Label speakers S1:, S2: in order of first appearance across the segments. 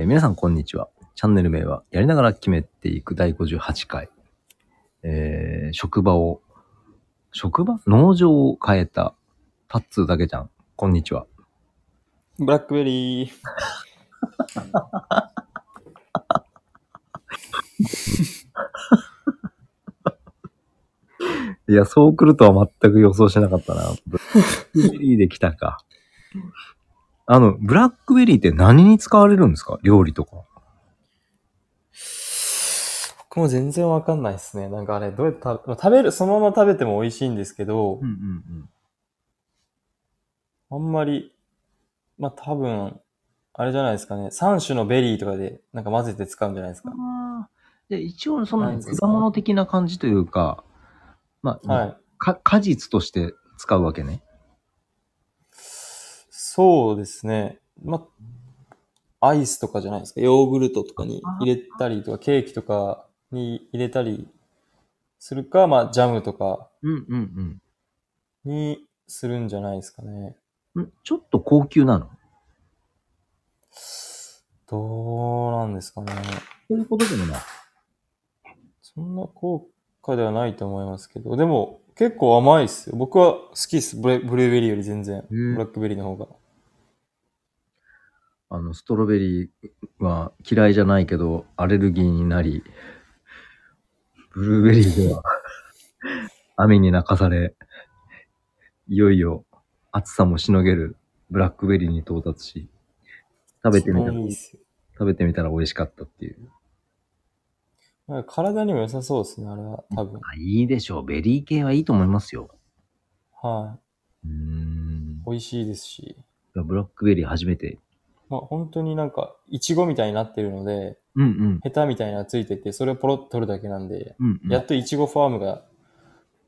S1: えー皆さんこんにちは。チャンネル名はやりながら決めていく第58回。えー職場を、職場？農場を変えたタッツーだけじゃん。こんにちは。
S2: ブラックベリー。
S1: いや、そう来るとは全く予想しなかったな。ブラックベリーで来たか。あの、ブラックベリーって何に使われるんですか？料理とか。
S2: 僕も全然わかんないですね。なんかあれ、どうやって食べ、まあ食べる、そのまま食べても美味しいんですけど、
S1: んうん
S2: あんまり、まあ多分、あれじゃないですかね。3種のベリーとかで、なんか混ぜて使うんじゃないですか。
S1: ああ。で、一応その果物的な感じというか、まあ、
S2: はい。
S1: か果実として使うわけね。
S2: そうですね。まあ、アイスとかじゃないですか。ヨーグルトとかに入れたりとか、ケーキとかに入れたりするか、まあ、ジャムとかにするんじゃないですかね。
S1: うん。んちょっと高級なの？
S2: どうなんですかね。
S1: そういうことでもない。
S2: そんな高価ではないと思いますけど、でも結構甘いっすよ。僕は好きっす。ブレブルーベリーより全然。
S1: うん
S2: ブラックベリーの方が。
S1: あの、ストロベリーは嫌いじゃないけど、アレルギーになり、ブルーベリーでは雨に泣かされ、いよいよ暑さもしのげるブラックベリーに到達し、食べてみたら。食べてみたら美味しかったっていう。
S2: なんか体にも良さそうですね、あれは。多分。
S1: あいいでしょう。ベリー系はいいと思いますよ。
S2: は
S1: うーん
S2: い。。美味しいですし。
S1: ブラックベリー初めて。
S2: まあ本当になんか、イチゴみたいになってるので、
S1: うんうん。
S2: ヘタみたいなのついてて、それをポロッと取るだけなんで、
S1: うん、うん。
S2: やっとイチゴファームが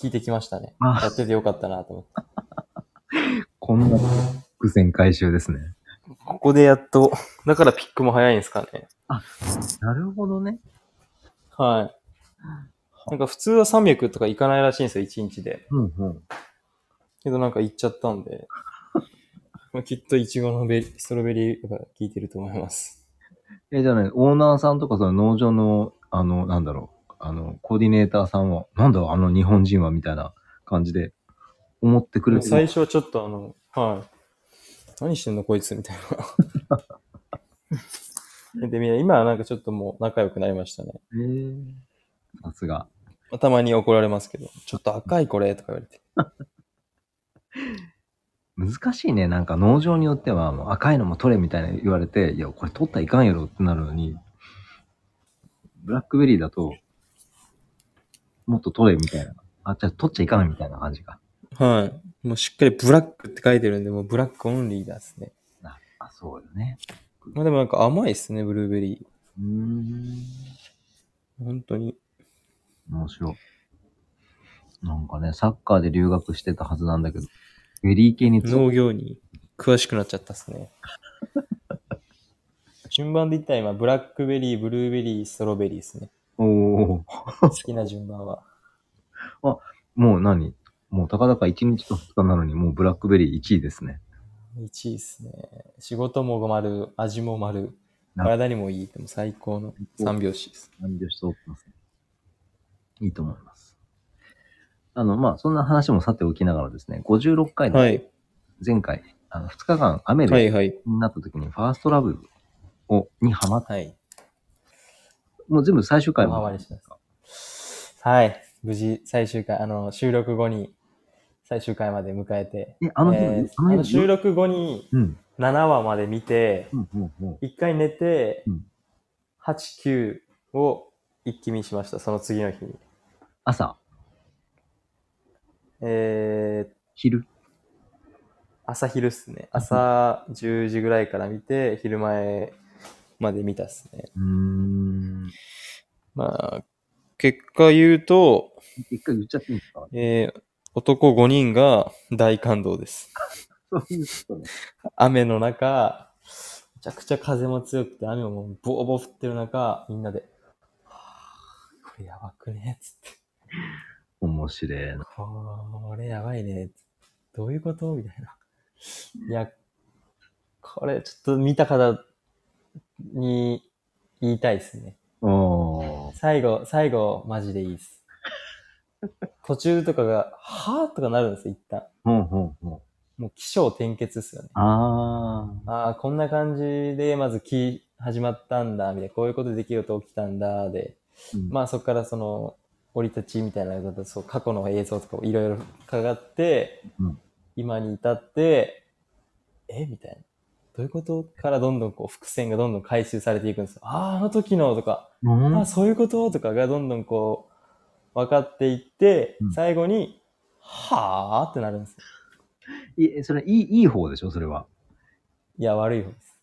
S2: 効いてきましたね。
S1: あ
S2: やっててよかったなと思って。
S1: こんな伏線回収ですね。
S2: ここでやっと、だからピックも早いんですかね。
S1: なるほどね。
S2: はい。なんか普通は300とかいかないらしいんですよ、1日で。
S1: うんうん。
S2: けどなんか行っちゃったんで、まあきっとイチゴのベリストロベリーが効いてると思います。
S1: え、じゃあね、オーナーさんとかその農場の、あの、なんだろう、あの、コーディネーターさんは、なんだあの日本人はみたいな感じで思ってくれてる。
S2: 最初はちょっとあの、はい。何してんのこいつみたいな。で、みんな今はなんかちょっともう仲良くなりましたね。
S1: へーさすが。
S2: まあたまに怒られますけど、ちょっと赤いこれとか言われて。
S1: 難しいね。なんか農場によっては、もう赤いのも取れみたいな言われて、いや、これ取ったらいかんやろってなるのに、ブラックベリーだと、もっと取れみたいな。あ、じゃあ取っちゃいかんみたいな感じか。
S2: はい。もうしっかりブラックって書いてるんで、もうブラックオンリーですね。
S1: あ、あそうよね。
S2: まあでもなんか甘いっすね、ブルーベリ
S1: うーん。
S2: ー。本当に。
S1: 面白い。なんかね、サッカーで留学してたはずなんだけど、ベリー系に
S2: 農業に詳しくなっちゃったっすね。順番で言ったら今、ブラックベリー、ブルーベリー、ストロベリーですね。
S1: おお。
S2: 好きな順番は。
S1: もう何？もうたかだか1日と2日なのに、もうブラックベリー1位ですね。
S2: 1位ですね。仕事も丸、味も丸、
S1: な
S2: 体にもいい。でも最高の三拍子です。
S1: 何拍子通ってますね。いいと思います。あの、まあ、そんな話もさておきながらですね、56回で、
S2: はい。
S1: 前回、あの、2日間雨で
S2: はいはい。
S1: になった時に、ファーストラブを、にハマって、
S2: はい。
S1: もう全部最終回も
S2: マりします。はい。無事、最終回、あの、収録後に、最終回まで迎えて。
S1: え、あの日、
S2: えー
S1: あの日
S2: 収録後に
S1: うん。
S2: 7話まで見て、
S1: うん、うん、うん。
S2: 一回寝て
S1: うん、
S2: 8、9を一気見しました、その次の日に。
S1: 朝、
S2: えー、
S1: 昼。
S2: 朝昼っすね。朝10時ぐらいから見て、昼前まで見たっすね。
S1: うーん。
S2: まあ、結果言うと、
S1: 一回言っちゃっていいんですか？
S2: えー、男5人が大感動です。
S1: そういうことね。
S2: 雨の中、めちゃくちゃ風も強くて、雨ももうボーボー降ってる中、みんなで、はぁこれやばくねつって。
S1: 面白いな。
S2: これやばいね。どういうこと？みたいな。いや、これちょっと見た方、に言いたいですね。最後、最後、マジでいいです。途中とかが、はぁとかなるんですよ、一旦。
S1: ほんほんほん。
S2: もう起承転結ですよね。
S1: あ
S2: ああ、こんな感じで、まずき、始まったんだ、みたいな、こういうことできると起きたんだ、で、
S1: ー。うん
S2: まあそこからその、降り立ちみたいなこと、そう、過去の映像とかをいろいろかかって、
S1: うん
S2: 今に至って、えみたいな。どういうことからどんどんこう伏線がどんどん回収されていくんですよ。ああ、あの時のとか、
S1: うん
S2: あそういうこととかがどんどんこう、分かっていって
S1: うん、
S2: 最後に、はぁーってなるんですよ。
S1: いそれ、いい、いい方でしょ？それは。
S2: いや、悪い方です。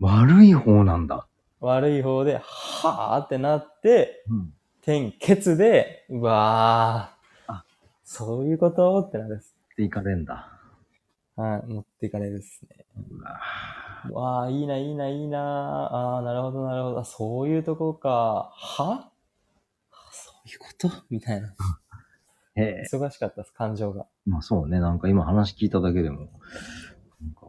S1: 悪い方なんだ。
S2: 悪い方で、はぁーってなって、
S1: うん。
S2: 点結で、うわー
S1: あ
S2: そういうことってなるんです。
S1: っていかれんだ。
S2: はい、持っていかれるですね。
S1: うわ
S2: うわあ、いいな、いいな、いいな。ああ、なるほど、なるほど。あそういうとこか。は？そういうこと？みたいな。
S1: へえ。
S2: 忙しかったです、感情が。
S1: まあそうね、なんか今話聞いただけでも、なんか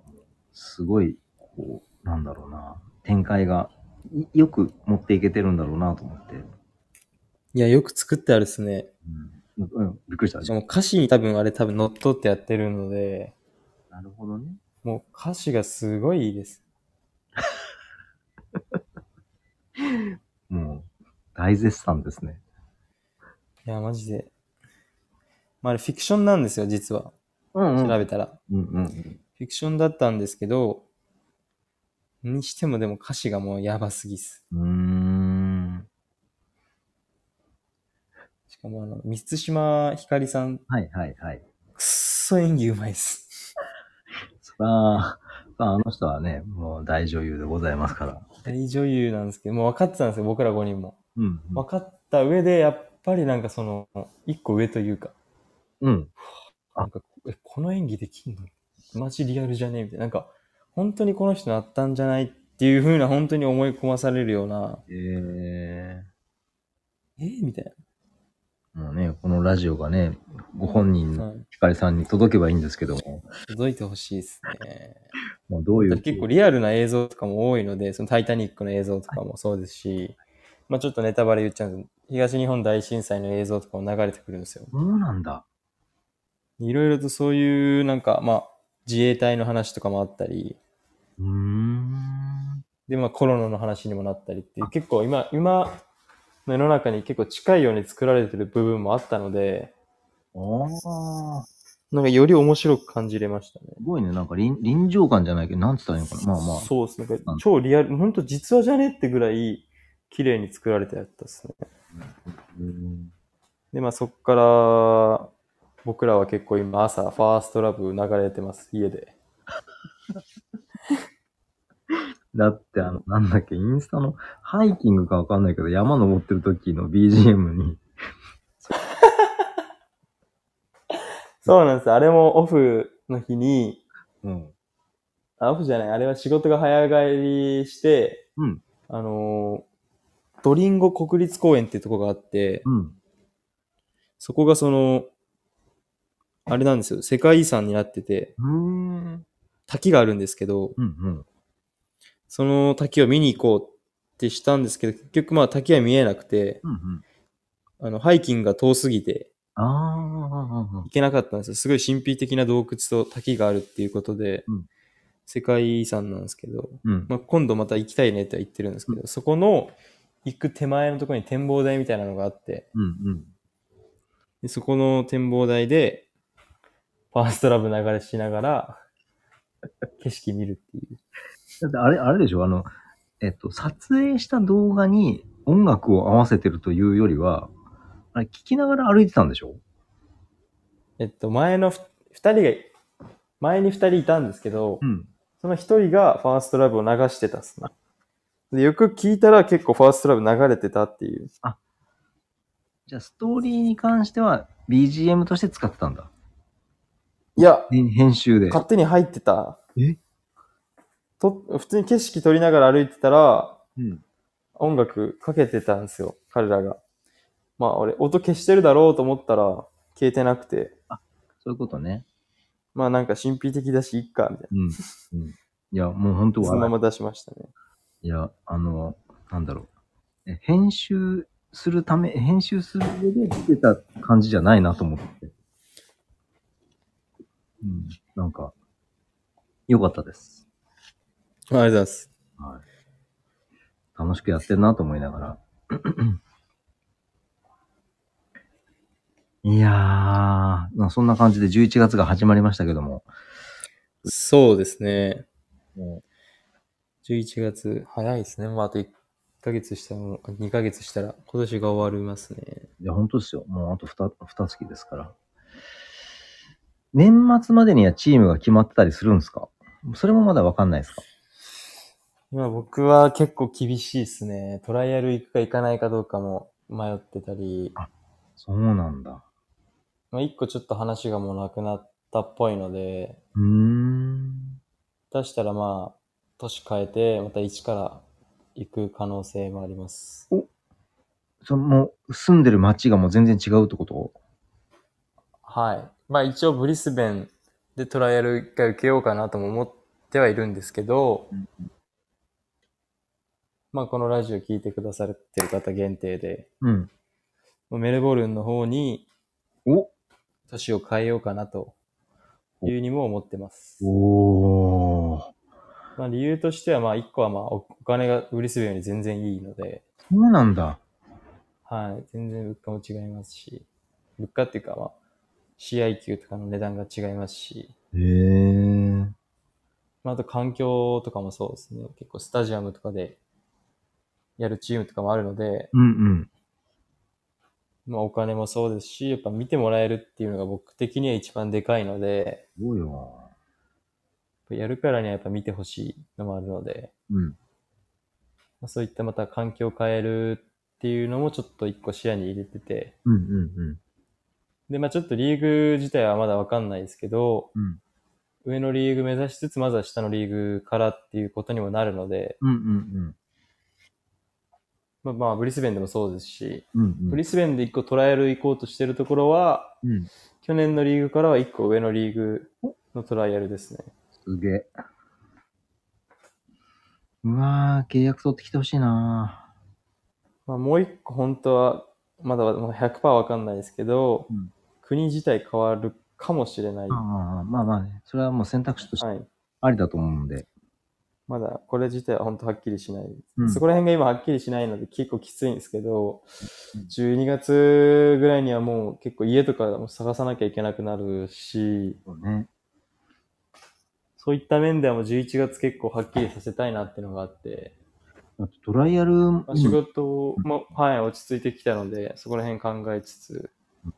S1: すごい、こう、なんだろうな、展開が、いよく持っていけてるんだろうなと思って。
S2: いや、よく作ってあるですね。
S1: うん。うん、びっくりした。
S2: しかも歌詞に多分あれ多分乗っ取ってやってるので、
S1: なるほどね。
S2: もう歌詞がすごいいいです。
S1: もう、大絶賛ですね。
S2: いや、マジで。まあ、あれフィクションなんですよ、実は。
S1: うん
S2: 調べたら。
S1: うんうん。
S2: フィクションだったんですけど、にしてもでも歌詞がもうやばすぎっす。
S1: うーん。
S2: かもあの、三島ひかりさん、
S1: はいはいはい。
S2: くっそ演技うまいっす。
S1: そら、あの人はね、もう大女優でございますから。
S2: 大女優なんですけど、もう分かってたんですよ、僕ら5人も。
S1: うん。
S2: 分かった上で、やっぱりなんかその、一個上というか、
S1: うん。
S2: なんか、え、この演技できんの？マジリアルじゃね？えみたいな。なんか、本当にこの人なったんじゃない？っていう風な、本当に思い込まされるような、
S1: え
S2: えーみたい
S1: ー、もうね、このラジオがね、ご本人
S2: な。
S1: の
S2: はい。
S1: ひかりさんに届けばいいんですけども、
S2: 届いてほしいですね。
S1: もうどういう。
S2: 結構リアルな映像とかも多いので、そのタイタニックの映像とかもそうですし、まあちょっとネタバレ言っちゃうんですけど東日本大震災の映像とかも流れてくるんですよ。
S1: そうなんだ。
S2: いろいろとそういうなんか、まあ自衛隊の話とかもあったり、
S1: うーん。
S2: で、まあコロナの話にもなったりっていう、結構今、今の世の中に結構近いように作られてる部分もあったので、
S1: ああ。
S2: なんかより面白く感じれましたね。
S1: すごいね、なんか臨臨場感じゃないけど、なんつったらいいのかな。まあまあ。
S2: そうですね。超リアル、ほんと実話じゃねってぐらい綺麗に作られてやったですね。
S1: うん
S2: で、まあそっから、僕らは結構今朝、ファーストラブ流れてます、家で。
S1: だって、あの、なんだっけ、インスタのハイキングかわかんないけど、山登ってる時の BGM に、
S2: そうなんです。あれもオフの日に、
S1: うん。
S2: あオフじゃない、あれは仕事が早帰りして、
S1: うん。
S2: あのードリンゴ国立公園っていうとこがあって、
S1: うん。
S2: そこがその、あれなんですよ、世界遺産になってて、
S1: うーん。
S2: 滝があるんですけど、
S1: うん。うん。
S2: その滝を見に行こうってしたんですけど、結局まあ滝は見えなくて、
S1: うん。うん。
S2: あの、ハイキングが遠すぎて
S1: ああ。
S2: 行けなかったんですよ。すごい神秘的な洞窟と滝があるっていうことで、
S1: うん
S2: 世界遺産なんですけど、
S1: うん。
S2: まあ、今度また行きたいねっては言ってるんですけど、そこの行く手前のところに展望台みたいなのがあって、
S1: うん。うん。
S2: でそこの展望台で、ファーストラブ流れしながら、景色見るっていう。
S1: だってあれ、あれでしょ？あの、えっと、撮影した動画に音楽を合わせてるというよりは、あれ、聞きながら歩いてたんでしょ？
S2: えっと、前のふ二人が、前に二人いたんですけど、
S1: ん。
S2: その一人がファーストラブを流してたっすね。でよく聞いたら結構ファーストラブ流れてたっていう。
S1: じゃあ、ストーリーに関しては BGM として使ってたんだ。
S2: いや、
S1: 編編集で。
S2: 勝手に入ってた。
S1: え？
S2: と、普通に景色撮りながら歩いてたら、
S1: うん。
S2: 音楽かけてたんですよ、彼らが。まあ俺、音消してるだろうと思ったら、消えてなくて、
S1: そういうことね。
S2: まあなんか神秘的だし、いっか、みたい
S1: うん。うん。いや、もう本当
S2: な。そのま
S1: 笑
S2: ま出しましたね。
S1: いや、あの、なんだろう。え編集するため、編集する上で出てた感じじゃないなと思って。うん。なんか、良かったです。
S2: ありがとうございます。
S1: はい。楽しくやってんなと思いながら。いやー、まあそんな感じで11月が始まりましたけども。
S2: そうですね。
S1: も
S2: 11月、早いですね。まあ、あと1ヶ月したら、2ヶ月したら、今年が終わりますね。
S1: ういや、本当ですよ。もうあと2、二月ですから。年末までにはチームが決まってたりするんですか？それもまだわかんないですか？
S2: 今僕は結構厳しいですね。トライアル行くか行かないかどうかも迷ってたり、
S1: そうなんだ。
S2: まあ、一個ちょっと話がもうなくなったっぽいので、
S1: うーん。
S2: 出したらまあ、年変えて、また一から行く可能性もあります。
S1: そのもう住んでる街がもう全然違うってこと？
S2: はい。まあ一応ブリスベンでトライアル一回受けようかなとも思ってはいるんですけど、
S1: うん
S2: まあこのラジオ聞いてくださってる方限定で、
S1: うん。
S2: メルボルンの方に
S1: お
S2: 年を変えようかなというにも思ってます。
S1: おー。
S2: まあ理由としてはまあ一個はまあおお金がブリスベンより全然いいので、
S1: そうなんだ。
S2: はい。全然物価も違いますし、物価っていうかまあ、試合球とかの値段が違いますし、
S1: へー。
S2: まあ、あと環境とかもそうですね。結構スタジアムとかでやるチームとかもあるので、
S1: うんうん。
S2: まあお金もそうですし、やっぱ見てもらえるっていうのが僕的には一番でかいので、
S1: そうよ。
S2: やるからにはやっぱ見てほしいのもあるので、
S1: うん。
S2: まあ、そういったまた環境を変えるっていうのもちょっと一個視野に入れてて、
S1: うんうん
S2: で、まあちょっとリーグ自体はまだわかんないですけど、
S1: うん。
S2: 上のリーグ目指しつつ、まずは下のリーグからっていうことにもなるので、
S1: うんうん
S2: まあまあブリスベンでもそうですし、
S1: うん。うん
S2: ブリスベンで一個トライアル行こうとしてるところは、
S1: うん。
S2: 去年のリーグからは一個上のリーグのトライアルですね。
S1: すげえ。うわー、契約取ってきてほしいな
S2: まあもう一個本当は、まだまだ100%わかんないですけど、
S1: うん
S2: 国自体変わるかもしれない。
S1: あ
S2: は
S1: あまあまあね、それはもう選択肢として
S2: い。
S1: ありだと思うんで。
S2: まだこれ自体は本当はっきりしない。
S1: うん
S2: そこら辺が今はっきりしないので結構きついんですけど
S1: うん、
S2: 12月ぐらいにはもう結構家とかも探さなきゃいけなくなるし、
S1: そうね。
S2: そういった面ではもう11月結構はっきりさせたいなっていうのがあって、
S1: あとトライアル、
S2: まあ、仕事も、はい、落ち着いてきたので、そこら辺考えつつ、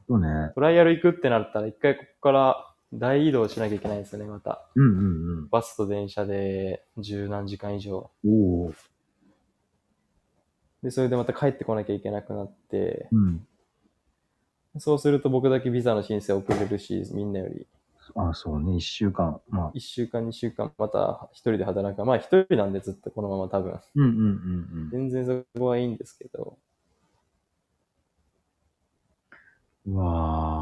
S1: そうね。
S2: トライアル行くってなったら一回ここから大移動しなきゃいけないんですよね、また。
S1: うんうん
S2: バスと電車で十何時間以上。
S1: うん。おお。
S2: で、それでまた帰ってこなきゃいけなくなって、
S1: うん。
S2: そうすると僕だけビザの申請遅れるし、みんなより。
S1: あそうね、一週間。まあ。
S2: 1週間、2週間、また一人で働く。まあ一人なんでずっとこのまま多分。
S1: うんうんうん
S2: 全然そこはいいんですけど、
S1: うん。うわ
S2: あ、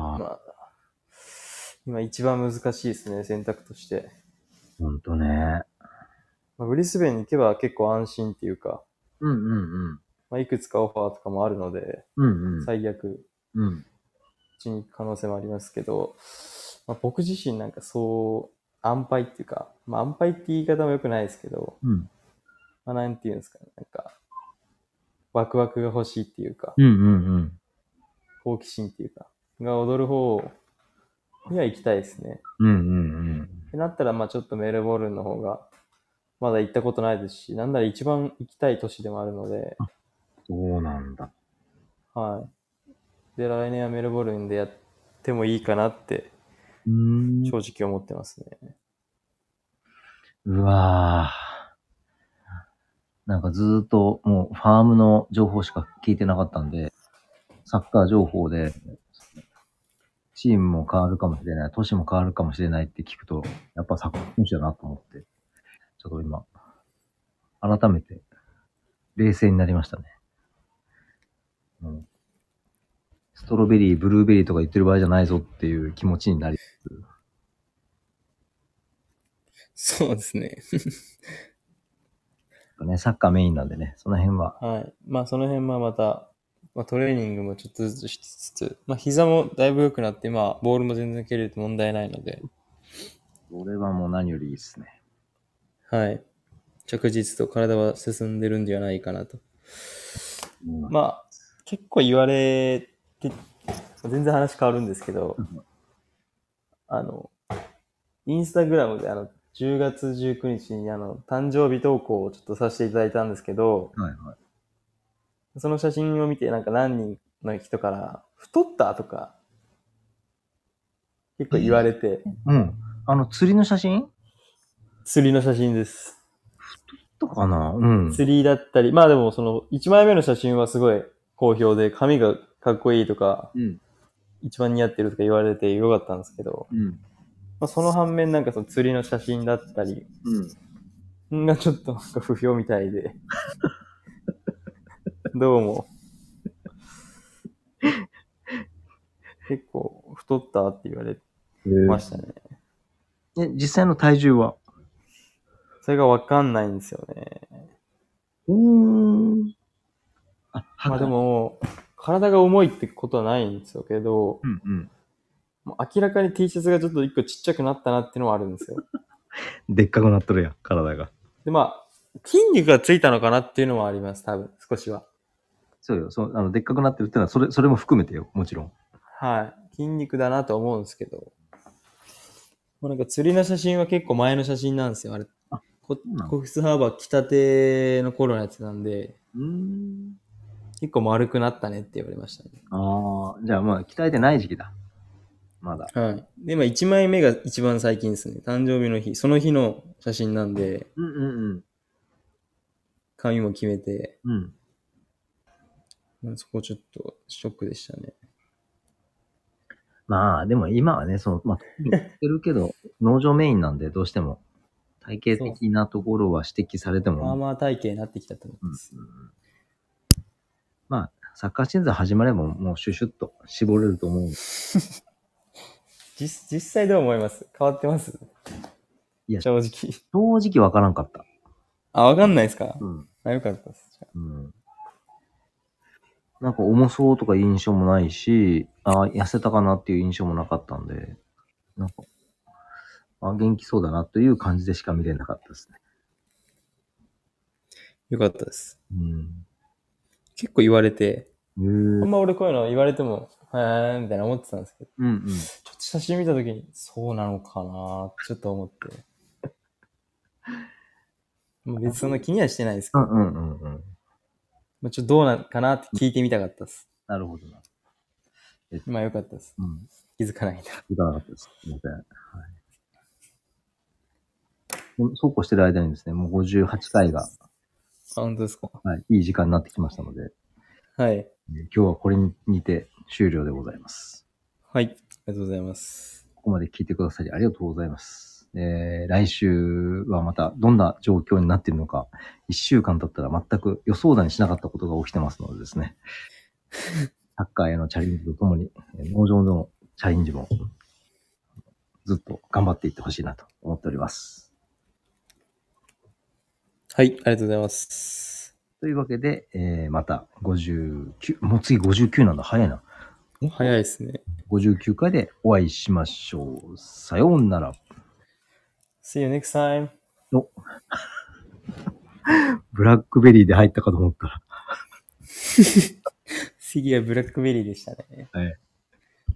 S2: 今一番難しいですね、選択として。
S1: ほんとね。
S2: まあ、ブリスベンに行けば結構安心っていうか、
S1: うんうんうん。
S2: まあ、いくつかオファーとかもあるので、
S1: うんうん。
S2: 最悪、
S1: うん。
S2: うちに行く可能性もありますけど、まあ、僕自身なんかそう、安牌っていうか、まあ安牌って言い方も良くないですけど、
S1: うん。
S2: まあなんて言うんですかね、なんか、ワクワクが欲しいっていうか、
S1: うんうんうん。
S2: 好奇心っていうか、が踊る方には行きたいですね。
S1: うんうん
S2: ってなったら、まあちょっとメルボルンの方が、まだ行ったことないですし、なんなら一番行きたい都市でもあるので、
S1: そうなんだ。
S2: はい。で、来年はメルボルンでやってもいいかなって、
S1: うーん。
S2: 正直思ってますね。
S1: うわぁ。なんかずーっともうファームの情報しか聞いてなかったんで、サッカー情報で、チームも変わるかもしれない、都市も変わるかもしれないって聞くと、やっぱサッカー選手だなと思って、ちょっと今、改めて、冷静になりましたね。うんストロベリー、ブルーベリーとか言ってる場合じゃないぞっていう気持ちになりつつ、
S2: そうですね。
S1: ね、サッカーメインなんでね、その辺は。
S2: はい。まあその辺はまた、まあトレーニングもちょっとずつしつつ、まあ膝もだいぶ良くなって、まあボールも全然蹴れると問題ないので、
S1: これはもう何よりいいですね。
S2: はい。着実と体は進んでるんではないかなと。
S1: うん
S2: まあ、結構言われて、全然話変わるんですけど、あの、インスタグラムであの、10月19日にあの、誕生日投稿をちょっとさせていただいたんですけど、
S1: はいはい。
S2: その写真を見てなんか何人の人から、太ったとか、結構言われて、
S1: うん。あの、釣りの写真？
S2: 釣りの写真です。
S1: とかな？うん。
S2: 釣りだったり、まあでもその、1枚目の写真はすごい好評で、髪がかっこいいとか、
S1: うん。
S2: 一番似合ってるとか言われてよかったんですけど、
S1: うん。
S2: まあ、その反面なんかその釣りの写真だったり、
S1: うん。
S2: がちょっとなんか不評みたいで、どうも。結構太ったって言われましたね。
S1: え、実際の体重は？
S2: それがわかんないんですよね。
S1: うーん。あ、
S2: まあで、も、体が重いってことはないんですよけど、
S1: うんうん。
S2: もう明らかに T シャツがちょっと一個ちっちゃくなったなっていうのはあるんですよ。
S1: でっかくなっとるやん、体が。
S2: で、まあ、筋肉がついたのかなっていうのはあります、多分、少しは。
S1: そうよ。そう、あの、でっかくなってるってのは、それ、それも含めてよ、もちろん。
S2: はい。筋肉だなと思うんですけど。もうなんか釣りの写真は結構前の写真なんですよ。あれ。
S1: あ
S2: こコフスハーバー来たての頃のやつなんで、
S1: うーん。
S2: 結構丸くなったねって言われましたね。
S1: ああ、じゃあまあ、鍛えてない時期だ。まだ。
S2: はい。で、まあ1枚目が一番最近ですね。誕生日の日。その日の写真なんで、
S1: うんうん
S2: 髪も決めて、
S1: うん。
S2: そこちょっとショックでしたね。
S1: まあ、でも今はね、その、まあ、言ってるけど、農場メインなんで、どうしても、体型的なところは指摘されても、
S2: まあまあ体型になってきたと思
S1: うん
S2: います。
S1: まあ、サッカーシーズン始まれば、もうシュシュッと絞れると思う。
S2: 実実際どう思います？変わってます？
S1: いや
S2: 正直。
S1: 正直わからんかった。
S2: あ、わかんないですか？
S1: うん。
S2: あ、よかったです。じゃあ
S1: うん。なんか重そうとか印象もないし、あ痩せたかなっていう印象もなかったんで、なんか、あ元気そうだなという感じでしか見れなかったですね。
S2: よかったです。
S1: うん。
S2: 結構言われて、あんま俺こういうの言われても、へーみたいな思ってたんですけど、
S1: うんうん。
S2: ちょっと写真見たときに、そうなのかなちょっと思って。もう別にそんな気にはしてないですけど、
S1: うんうんうんうん。
S2: まあ、ちょっとどうなんかなって聞いてみたかったです。
S1: なるほどな。
S2: まあよかったです。
S1: うん。
S2: 気づかないな。
S1: いかなかったです。すいません。はい。そうこうしてる間にですね、もう58回が、
S2: あ、本当ですか
S1: はい、いい時間になってきましたので、
S2: はい。
S1: えー今日はこれににて終了でございます。
S2: はい。ありがとうございます。
S1: ここまで聞いてくださりありがとうございます。えー来週はまたどんな状況になっているのか、1週間経ったら全く予想だにしなかったことが起きてますのでですね、サッカーへのチャレンジとともに、えー農場のチャレンジもずっと頑張っていってほしいなと思っております。
S2: はい。ありがとうございます。
S1: というわけで、えーまた59、もう次59なんだ、早いな。
S2: 早いですね。
S1: 59回でお会いしましょう。さようなら。
S2: See you next time.
S1: ブラックベリーで入ったかと思ったら。
S2: 次はブラックベリーでしたね。
S1: はい